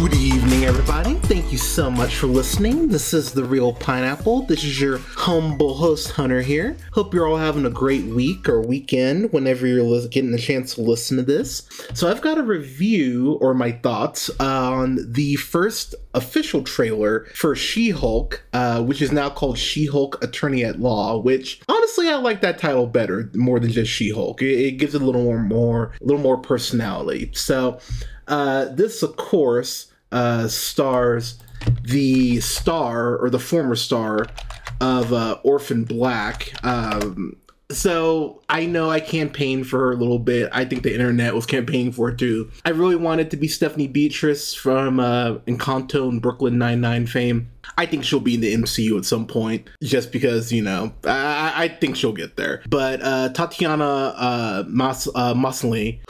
Good evening, everybody. Thank you so much for listening. This is The Reel Pineapple. This is your humble host, Hunter, here. Hope you're all having a great week or weekend whenever you're getting a chance to listen to this. So, I've got a review or my thoughts on the first official trailer for She Hulk, uh, which is now called She Hulk Attorney at Law, which honestly, I like that title better more than just She Hulk. It, it gives it a little more, more, a little more personality. So, uh, this, of course, uh, stars the star or the former star of uh, Orphan Black. Um, so I know I campaigned for her a little bit. I think the internet was campaigning for it too. I really wanted to be Stephanie Beatrice from uh, Encanto and Brooklyn Nine Nine fame. I think she'll be in the MCU at some point, just because you know I, I think she'll get there. But uh, Tatiana uh, Mas- uh,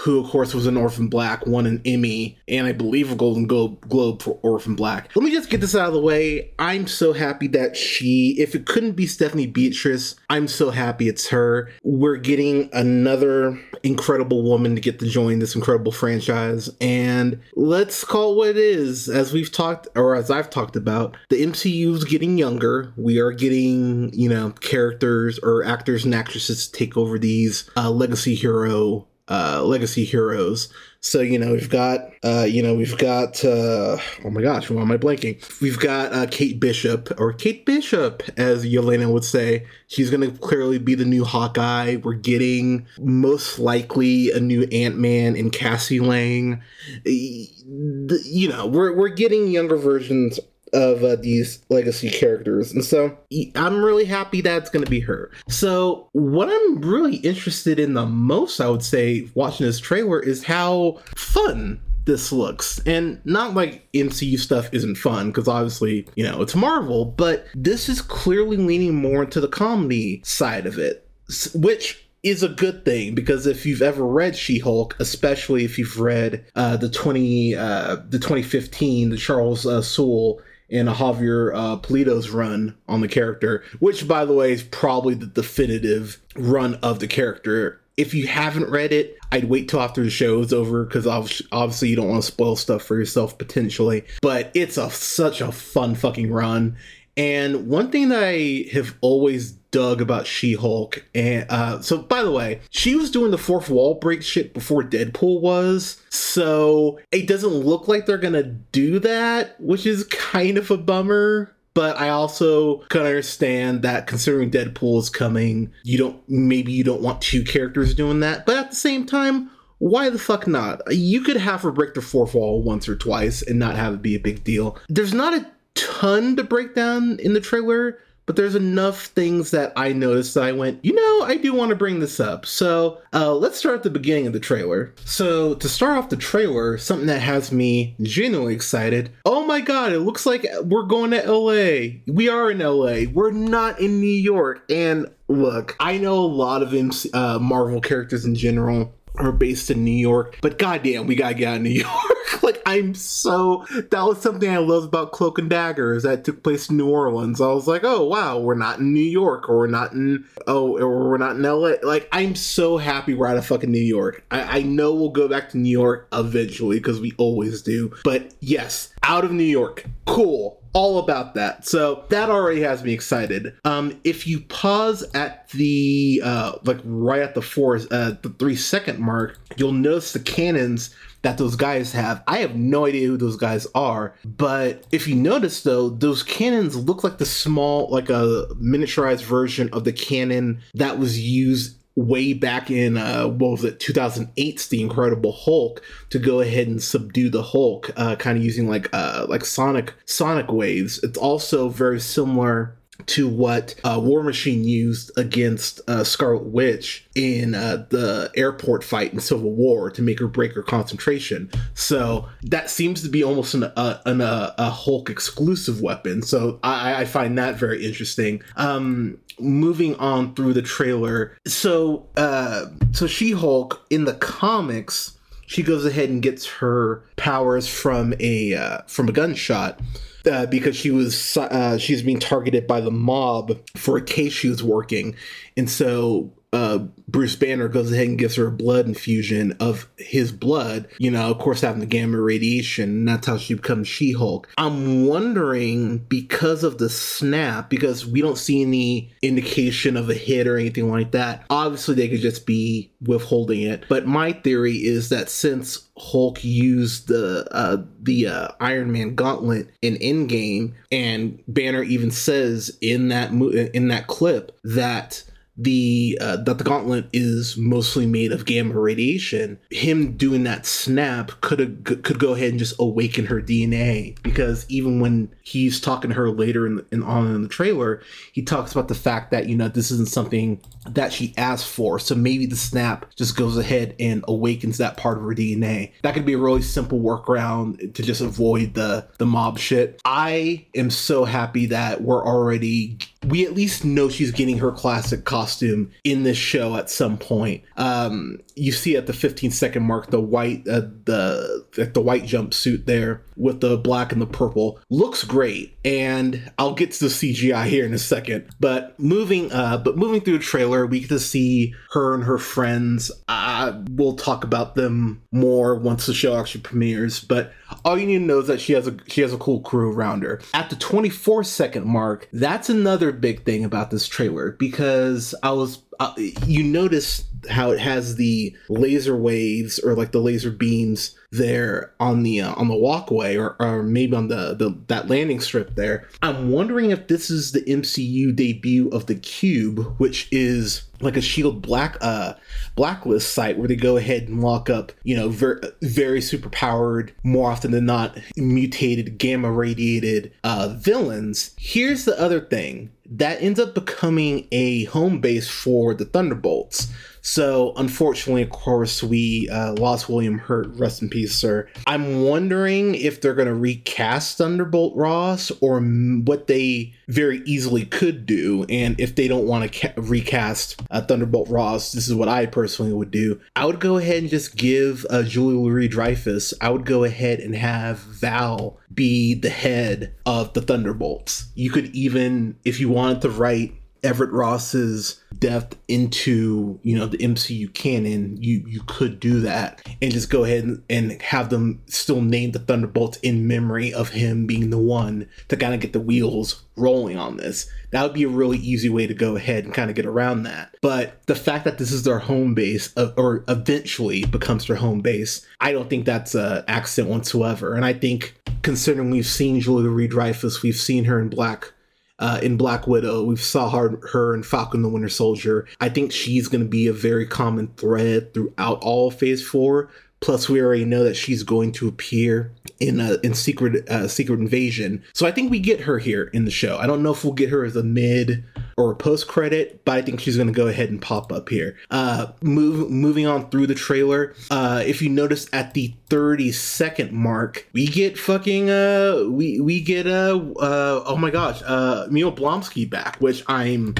who of course was an Orphan Black, won an Emmy and I believe a Golden Globe for Orphan Black. Let me just get this out of the way. I'm so happy that she, if it couldn't be Stephanie Beatrice, I'm so happy it's her. We're getting another incredible woman to get to join this incredible franchise, and let's call what it is. As we've talked, or as I've talked about, the MCU's getting younger. We are getting, you know, characters or actors and actresses to take over these uh, legacy hero uh, legacy heroes. So you know we've got uh, you know we've got uh, oh my gosh, why am I blanking? We've got uh, Kate Bishop or Kate Bishop, as Yelena would say. She's going to clearly be the new Hawkeye. We're getting most likely a new Ant Man and Cassie Lang. You know we're we're getting younger versions of uh, these legacy characters. And so I'm really happy that's going to be her. So, what I'm really interested in the most, I would say, watching this trailer is how fun this looks. And not like MCU stuff isn't fun, because obviously, you know, it's Marvel, but this is clearly leaning more into the comedy side of it, which is a good thing because if you've ever read She-Hulk, especially if you've read uh, the twenty uh, the 2015 the Charles uh, Soule and Javier uh, Pulido's run on the character, which, by the way, is probably the definitive run of the character. If you haven't read it, I'd wait till after the show is over because obviously you don't want to spoil stuff for yourself potentially. But it's a such a fun fucking run. And one thing that I have always dug about She-Hulk, and uh, so by the way, she was doing the fourth wall break shit before Deadpool was, so it doesn't look like they're gonna do that, which is kind of a bummer. But I also can understand that considering Deadpool is coming, you don't maybe you don't want two characters doing that. But at the same time, why the fuck not? You could have her break the fourth wall once or twice and not have it be a big deal. There's not a ton to break down in the trailer, but there's enough things that I noticed that I went, you know, I do want to bring this up. So uh, let's start at the beginning of the trailer. So to start off the trailer, something that has me genuinely excited. Oh my god, it looks like we're going to LA. We are in LA. We're not in New York. And look, I know a lot of MC, uh, Marvel characters in general are based in New York, but goddamn, we gotta get out of New York. like I'm so that was something I loved about Cloak and Daggers that took place in New Orleans. I was like, oh wow, we're not in New York, or we're not in oh, or we're not in LA. Like I'm so happy we're out of fucking New York. I, I know we'll go back to New York eventually because we always do. But yes, out of New York, cool all about that. So that already has me excited. Um, if you pause at the uh, like right at the four uh, the three second mark, you'll notice the cannons that those guys have. I have no idea who those guys are, but if you notice though, those cannons look like the small, like a miniaturized version of the cannon that was used way back in uh, what was it 2008's the incredible hulk to go ahead and subdue the hulk uh, kind of using like uh, like sonic sonic waves. It's also very similar to what uh, War Machine used against uh, Scarlet Witch in uh, the airport fight in Civil War to make her break her concentration. So that seems to be almost an, uh, an uh, a Hulk exclusive weapon. So I, I find that very interesting. Um, moving on through the trailer, so uh, so She Hulk in the comics she goes ahead and gets her powers from a uh, from a gunshot. Uh, because she was uh, she's being targeted by the mob for a case she was working, and so uh, Bruce Banner goes ahead and gives her a blood infusion of his blood, you know, of course, having the gamma radiation, and that's how she becomes She Hulk. I'm wondering because of the snap, because we don't see any indication of a hit or anything like that. Obviously, they could just be withholding it. But my theory is that since Hulk used the uh, the uh, Iron Man gauntlet in Endgame, and Banner even says in that mo- in that clip that the uh, that the gauntlet is mostly made of gamma radiation. Him doing that snap could could go ahead and just awaken her DNA because even when he's talking to her later in, in on in the trailer, he talks about the fact that you know this isn't something that she asked for. So maybe the snap just goes ahead and awakens that part of her DNA. That could be a really simple workaround to just avoid the the mob shit. I am so happy that we're already we at least know she's getting her classic costume in this show at some point. Um, you see at the 15 second mark the white uh, the the white jumpsuit there with the black and the purple looks great, and I'll get to the CGI here in a second. But moving uh, but moving through the trailer, we get to see her and her friends. Uh, we'll talk about them more once the show actually premieres. But all you need to know is that she has a she has a cool crew around her. At the 24 second mark, that's another big thing about this trailer because I was uh, you notice how it has the laser waves or like the laser beams there on the uh, on the walkway or, or maybe on the, the that landing strip there. I'm wondering if this is the MCU debut of the Cube, which is like a Shield Black uh blacklist site where they go ahead and lock up you know ver- very super powered, more often than not mutated gamma radiated uh, villains. Here's the other thing that ends up becoming a home base for the Thunderbolts. So, unfortunately, of course, we uh, lost William Hurt. Rest in peace, sir. I'm wondering if they're going to recast Thunderbolt Ross or what they very easily could do. And if they don't want to ca- recast uh, Thunderbolt Ross, this is what I personally would do. I would go ahead and just give uh, Julie Louis Dreyfus, I would go ahead and have Val be the head of the Thunderbolts. You could even, if you wanted to write Everett Ross's death into you know the MCU canon, you you could do that and just go ahead and, and have them still name the Thunderbolts in memory of him being the one to kind of get the wheels rolling on this. That would be a really easy way to go ahead and kind of get around that. But the fact that this is their home base, uh, or eventually becomes their home base, I don't think that's an accident whatsoever. And I think considering we've seen Julia Reed Dreyfus, we've seen her in Black uh, in Black Widow. We saw her, her in Falcon the Winter Soldier. I think she's going to be a very common thread throughout all Phase 4. Plus, we already know that she's going to appear in uh, in Secret uh, Secret Invasion. So I think we get her here in the show. I don't know if we'll get her as a mid or a post credit, but I think she's going to go ahead and pop up here. Uh, move moving on through the trailer. Uh, if you notice at the 30 second mark, we get fucking uh we we get uh, uh oh my gosh uh Emil Blonsky back, which I'm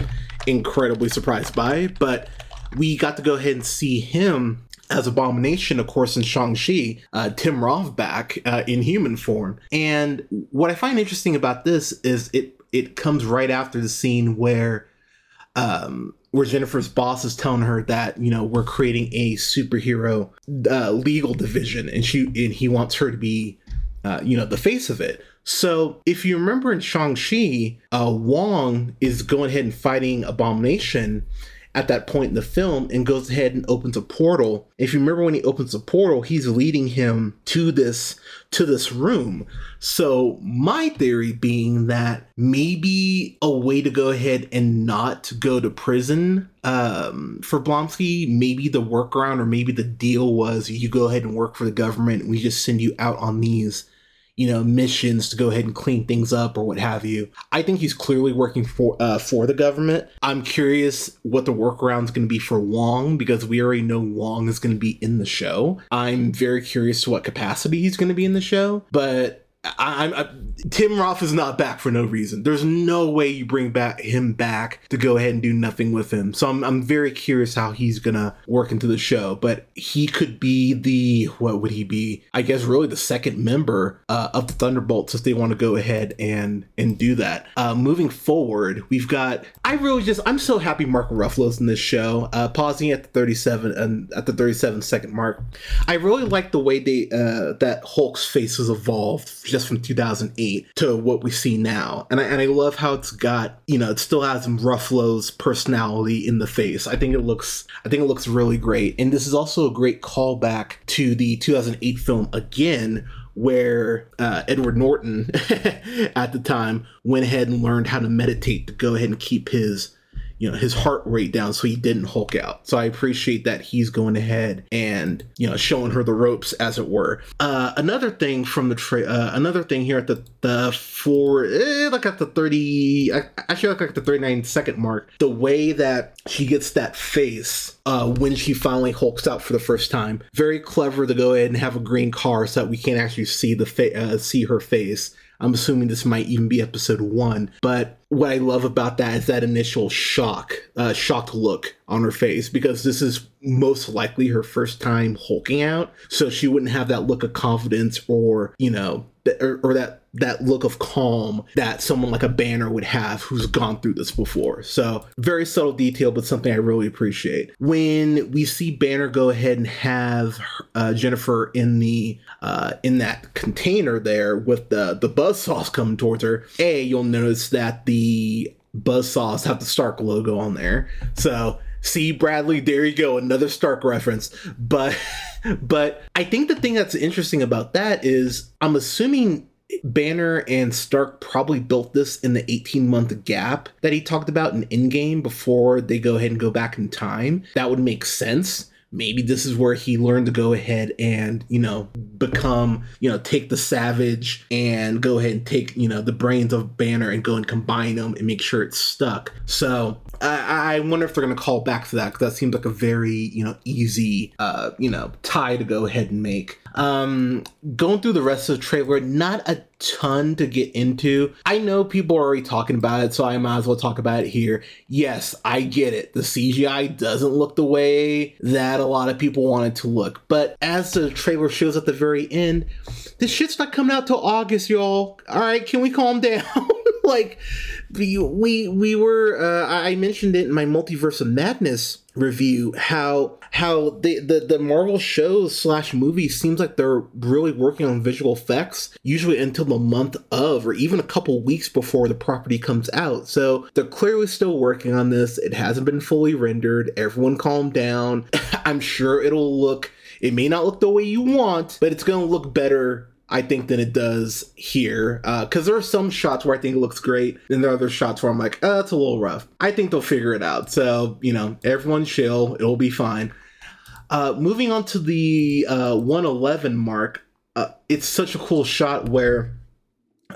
incredibly surprised by, but we got to go ahead and see him as Abomination, of course, in Shang-Chi, uh, Tim Roth back uh, in human form. And what I find interesting about this is it it comes right after the scene where um, where Jennifer's boss is telling her that you know we're creating a superhero uh, legal division, and she and he wants her to be uh, you know the face of it. So if you remember in Shang Chi, uh, Wong is going ahead and fighting Abomination at that point in the film and goes ahead and opens a portal. If you remember when he opens a portal, he's leading him to this to this room. So my theory being that maybe a way to go ahead and not go to prison um, for Blonsky, maybe the workaround or maybe the deal was you go ahead and work for the government. We just send you out on these you know, missions to go ahead and clean things up or what have you. I think he's clearly working for uh, for the government. I'm curious what the workaround is going to be for Wong because we already know Wong is going to be in the show. I'm very curious to what capacity he's going to be in the show, but I, I, Tim Roth is not back for no reason. There's no way you bring back him back to go ahead and do nothing with him. So I'm, I'm very curious how he's gonna work into the show. But he could be the what would he be? I guess really the second member uh, of the Thunderbolts if they want to go ahead and and do that. Uh, moving forward, we've got. I really just I'm so happy Mark Ruffalo's in this show. Uh, pausing at the 37 and at the 37 second mark, I really like the way they uh, that Hulk's face has evolved just from 2008 to what we see now. And I, and I love how it's got, you know, it still has Ruffalo's personality in the face. I think it looks, I think it looks really great. And this is also a great callback to the 2008 film again, where uh, Edward Norton at the time went ahead and learned how to meditate to go ahead and keep his you know his heart rate down so he didn't hulk out. So i appreciate that he's going ahead and you know showing her the ropes as it were. Uh, another thing from the tra- uh, another thing here at the the four eh, like at the 30 actually like at the 39 second mark the way that she gets that face uh, when she finally hulks out for the first time. Very clever to go ahead and have a green car so that we can't actually see the fa- uh, see her face. I'm assuming this might even be episode one. But what I love about that is that initial shock, uh, shocked look on her face because this is most likely her first time hulking out. So she wouldn't have that look of confidence or, you know, or, or that that look of calm that someone like a Banner would have who's gone through this before. So, very subtle detail, but something I really appreciate. When we see Banner go ahead and have uh, Jennifer in the uh, in that container there with the the buzz saws coming towards her, a you'll notice that the buzz saws have the Stark logo on there. So see Bradley, there you go, another Stark reference. But but I think the thing that's interesting about that is I'm assuming Banner and Stark probably built this in the 18 month gap that he talked about in Endgame before they go ahead and go back in time. That would make sense maybe this is where he learned to go ahead and you know become you know take the savage and go ahead and take you know the brains of banner and go and combine them and make sure it's stuck. So i, I wonder if they're going to call back to that because that seems like a very you know easy uh you know tie to go ahead and make. Um, going through the rest of the trailer, not a ton to get into. I know people are already talking about it, so I might as well talk about it here. Yes, I get it. The CGI doesn't look the way that a lot of people want it to look. But as the trailer shows at the very end, this shit's not coming out till August, y'all. All right, can we calm down? like we we we were uh, I mentioned it in my multiverse of madness review how how the, the the Marvel shows slash movies seems like they're really working on visual effects usually until the month of or even a couple weeks before the property comes out. So they're clearly still working on this. It hasn't been fully rendered. Everyone calm down. I'm sure it'll look it may not look the way you want, but it's going to look better I think than it does here. Because uh, there are some shots where I think it looks great, and there are other shots where I'm like, oh, that's a little rough. I think they'll figure it out. So, you know, everyone chill. It'll be fine. Uh, moving on to the uh, 111 mark, uh, it's such a cool shot where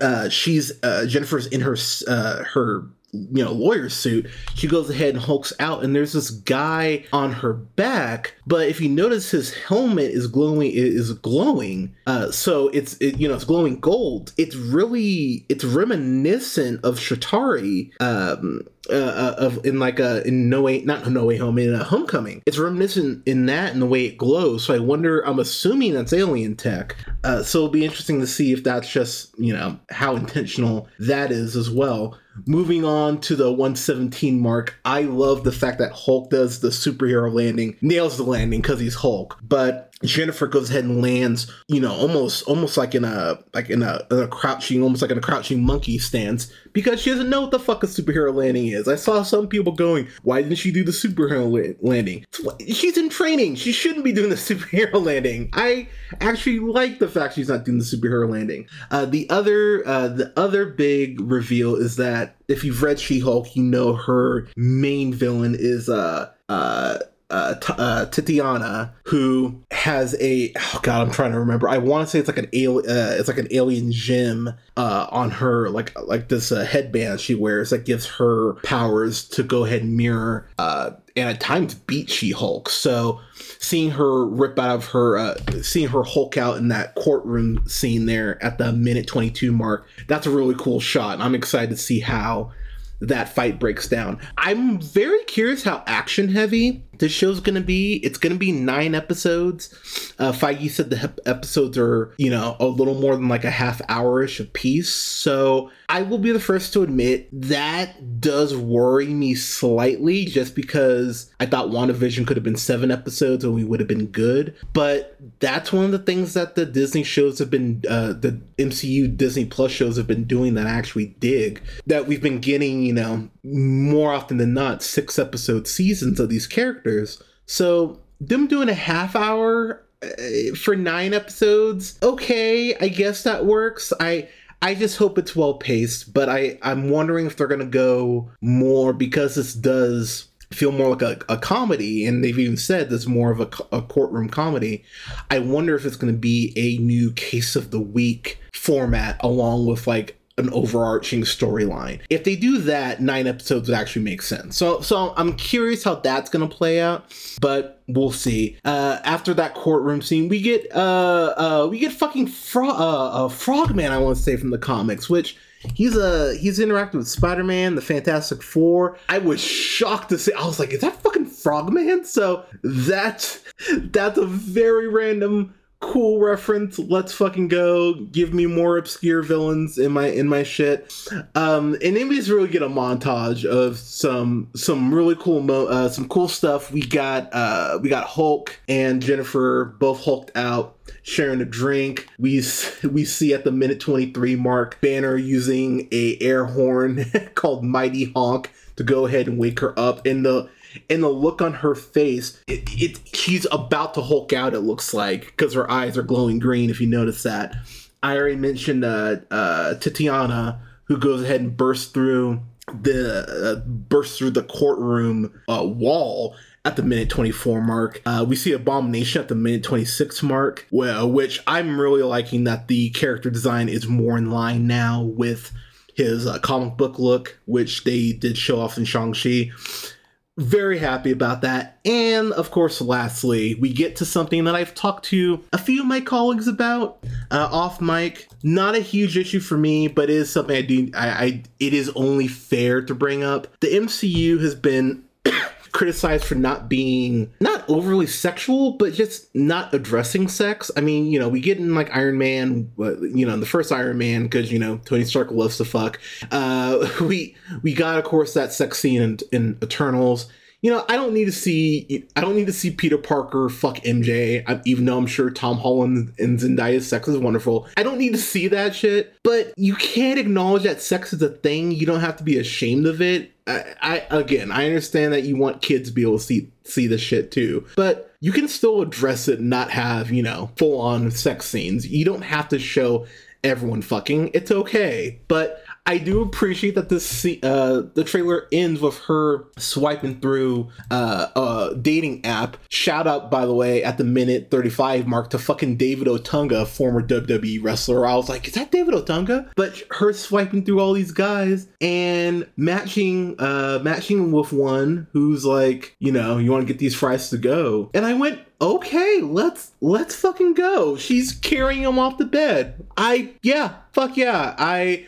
uh, she's uh, Jennifer's in her uh, her you know lawyer suit she goes ahead and hulks out and there's this guy on her back but if you notice his helmet is glowing is glowing uh so it's it, you know it's glowing gold. It's really it's reminiscent of Chitauri um uh, uh, of in like a in no way not no way home in a homecoming. It's reminiscent in that and the way it glows so i wonder i'm assuming that's alien tech. Uh, so it'll be interesting to see if that's just you know how intentional that is as well moving on to the 117 mark i love the fact that hulk does the superhero landing nails the landing because he's hulk but Jennifer goes ahead and lands, you know, almost almost like in a like in a, in a crouching, almost like in a crouching monkey stance, because she doesn't know what the fuck a superhero landing is. I saw some people going, "Why didn't she do the superhero la- landing?" She's in training. She shouldn't be doing the superhero landing. I actually like the fact she's not doing the superhero landing. Uh, the other uh, the other big reveal is that if you've read She Hulk, you know her main villain is uh uh uh, T- uh, Titania, who has a oh god, I'm trying to remember. I want to say it's like an alien, uh, it's like an alien gem uh, on her, like like this uh, headband she wears that gives her powers to go ahead and mirror uh, and at times beat She Hulk. So seeing her rip out of her, uh, seeing her Hulk out in that courtroom scene there at the minute 22 mark, that's a really cool shot. And I'm excited to see how that fight breaks down. I'm very curious how action heavy this show's going to be. It's going to be nine episodes. Uh, Feige said the episodes are, you know, a little more than like a half hourish a piece. So I will be the first to admit that does worry me slightly just because I thought WandaVision could have been seven episodes and we would have been good. But that's one of the things that the Disney shows have been, uh, the MCU Disney Plus shows have been doing that I actually dig. That we've been getting, you know, more often than not, six episode seasons of these characters. So them doing a half hour uh, for nine episodes, okay, I guess that works. I I just hope it's well paced, but I I'm wondering if they're gonna go more because this does feel more like a, a comedy and they've even said this more of a, a courtroom comedy i wonder if it's going to be a new case of the week format along with like an overarching storyline. If they do that, nine episodes would actually make sense. So, so I'm curious how that's gonna play out, but we'll see. Uh, after that courtroom scene, we get uh, uh, we get fucking Fro- uh, uh, Frogman. I want to say from the comics, which he's a uh, he's interacting with Spider-Man, the Fantastic Four. I was shocked to see. I was like, is that fucking Frogman? So that that's a very random cool reference. Let's fucking go. Give me more obscure villains in my in my shit. Um, and then we just really get a montage of some some really cool mo- uh, some cool stuff. We got uh, we got Hulk and Jennifer both hulked out sharing a drink. We we see at the minute 23 mark Banner using a air horn called Mighty Honk to go ahead and wake her up. in the and the look on her face, it, it she's about to Hulk out. It looks like because her eyes are glowing green. If you notice that, I already mentioned uh, uh, who goes ahead and bursts through the uh, bursts through the courtroom uh, wall at the minute 24 mark. Uh, we see Abomination at the minute 26 mark, well, which I'm really liking that the character design is more in line now with his uh, comic book look, which they did show off in Shang-Chi very happy about that. And of course, lastly, we get to something that I've talked to a few of my colleagues about uh, off mic. Not a huge issue for me, but is something I do. I, I it is only fair to bring up. The MCU has been criticized for not being not overly sexual, but just not addressing sex. I mean, you know, we get in like Iron Man, you know, in the first Iron Man because you know Tony Stark loves to fuck. Uh, we we got of course that sex scene in, in Eternals you know, I don't need to see I don't need to see Peter Parker fuck MJ, even though I'm sure Tom Holland and Zendaya's sex is wonderful. I don't need to see that shit, but you can't acknowledge that sex is a thing. You don't have to be ashamed of it. I, I again, I understand that you want kids to be able to see see the shit too, but you can still address it and not have you know full on sex scenes. You don't have to show everyone fucking. It's okay, but I do appreciate that this uh, the trailer ends with her swiping through uh, a dating app. Shout out, by the way, at the minute 35 mark to fucking David Otunga, former WWE wrestler. I was like, is that David Otunga? But her swiping through all these guys and matching uh, matching with one who's like, you know, you want to get these fries to go. And I went, okay, let's let's fucking go. She's carrying him off the bed. I yeah, fuck yeah. I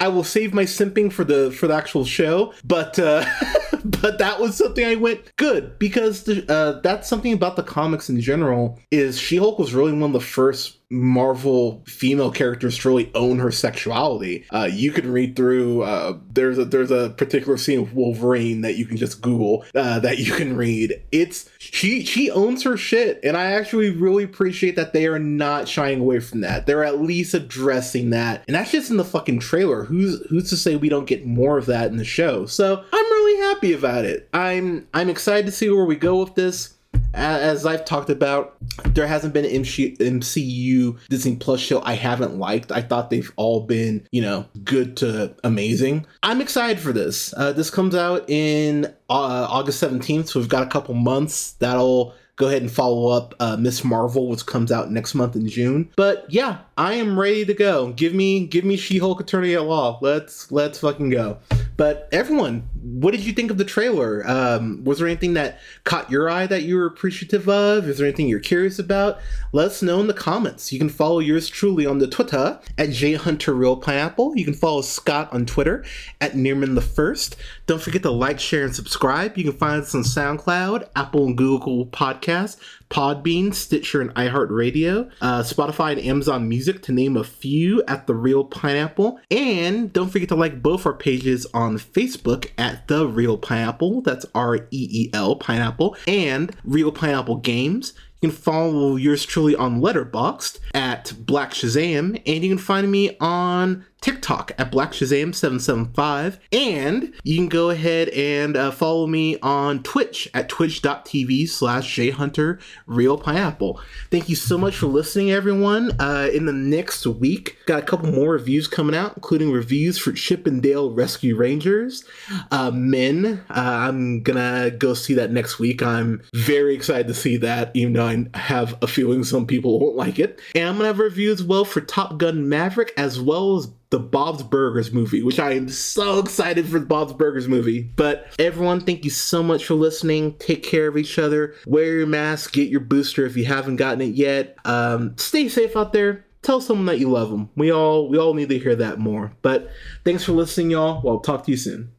I will save my simping for the for the actual show, but uh, but that was something I went good because the, uh, that's something about the comics in general is She Hulk was really one of the first Marvel female characters to really own her sexuality. Uh, you can read through. Uh, there's a there's a particular scene of Wolverine that you can just Google uh, that you can read. It's she she owns her shit, and I actually really appreciate that they are not shying away from that. They're at least addressing that, and that's just in the fucking trailer. Who's who's to say we don't get more of that in the show? So I'm really happy about it. I'm I'm excited to see where we go with this. as I've talked about, there hasn't been an MCU Disney Plus show I haven't liked. I thought they've all been, you know, good to amazing. I'm excited for this. Uh, this comes out in uh, August 17th, so we've got a couple months. That'll go ahead and follow up uh, Miss Marvel, which comes out next month in June. But yeah, I am ready to go. Give me, give me She-Hulk Attorney at Law. Let's let's fucking go. But everyone, what did you think of the trailer? Um, was there anything that caught your eye that you were appreciative of? Is there anything you're curious about? Let us know in the comments. You can follow yours truly on the Twitter at jhunterreelpineapple. You can follow Scott on Twitter at Nearman the First. Don't forget to like, share, and subscribe. You can find us on SoundCloud, Apple and Google Podcasts, Podbean, Stitcher, and iHeartRadio, uh, Spotify, and Amazon Music, to name a few, at The Reel Pineapple. And don't forget to like both our pages on Facebook at The Reel Pineapple, that's R E E L Pineapple, and Reel Pineapple Games. You can follow yours truly on Letterboxd at Black Shazam, and you can find me on TikTok at Black Shazam775, and you can go ahead and uh, follow me on Twitch at twitch.tv slash jhunter. Thank you so much for listening, everyone. Uh, in the next week, got a couple more reviews coming out, including reviews for Chip 'n Dale Rescue Rangers, uh, Men. Uh, I'm gonna go see that next week. I'm very excited to see that, even though I have a feeling some people won't like it. And I'm gonna have reviews as well for Top Gun Maverick, as well as the Bob's Burgers movie, which I am so excited for the Bob's Burgers movie. But everyone, thank you so much for listening. Take care of each other. Wear your mask. Get your booster if you haven't gotten it yet. Um, stay safe out there. Tell someone that you love them. We all we all need to hear that more. But thanks for listening, y'all. Well, I'll talk to you soon.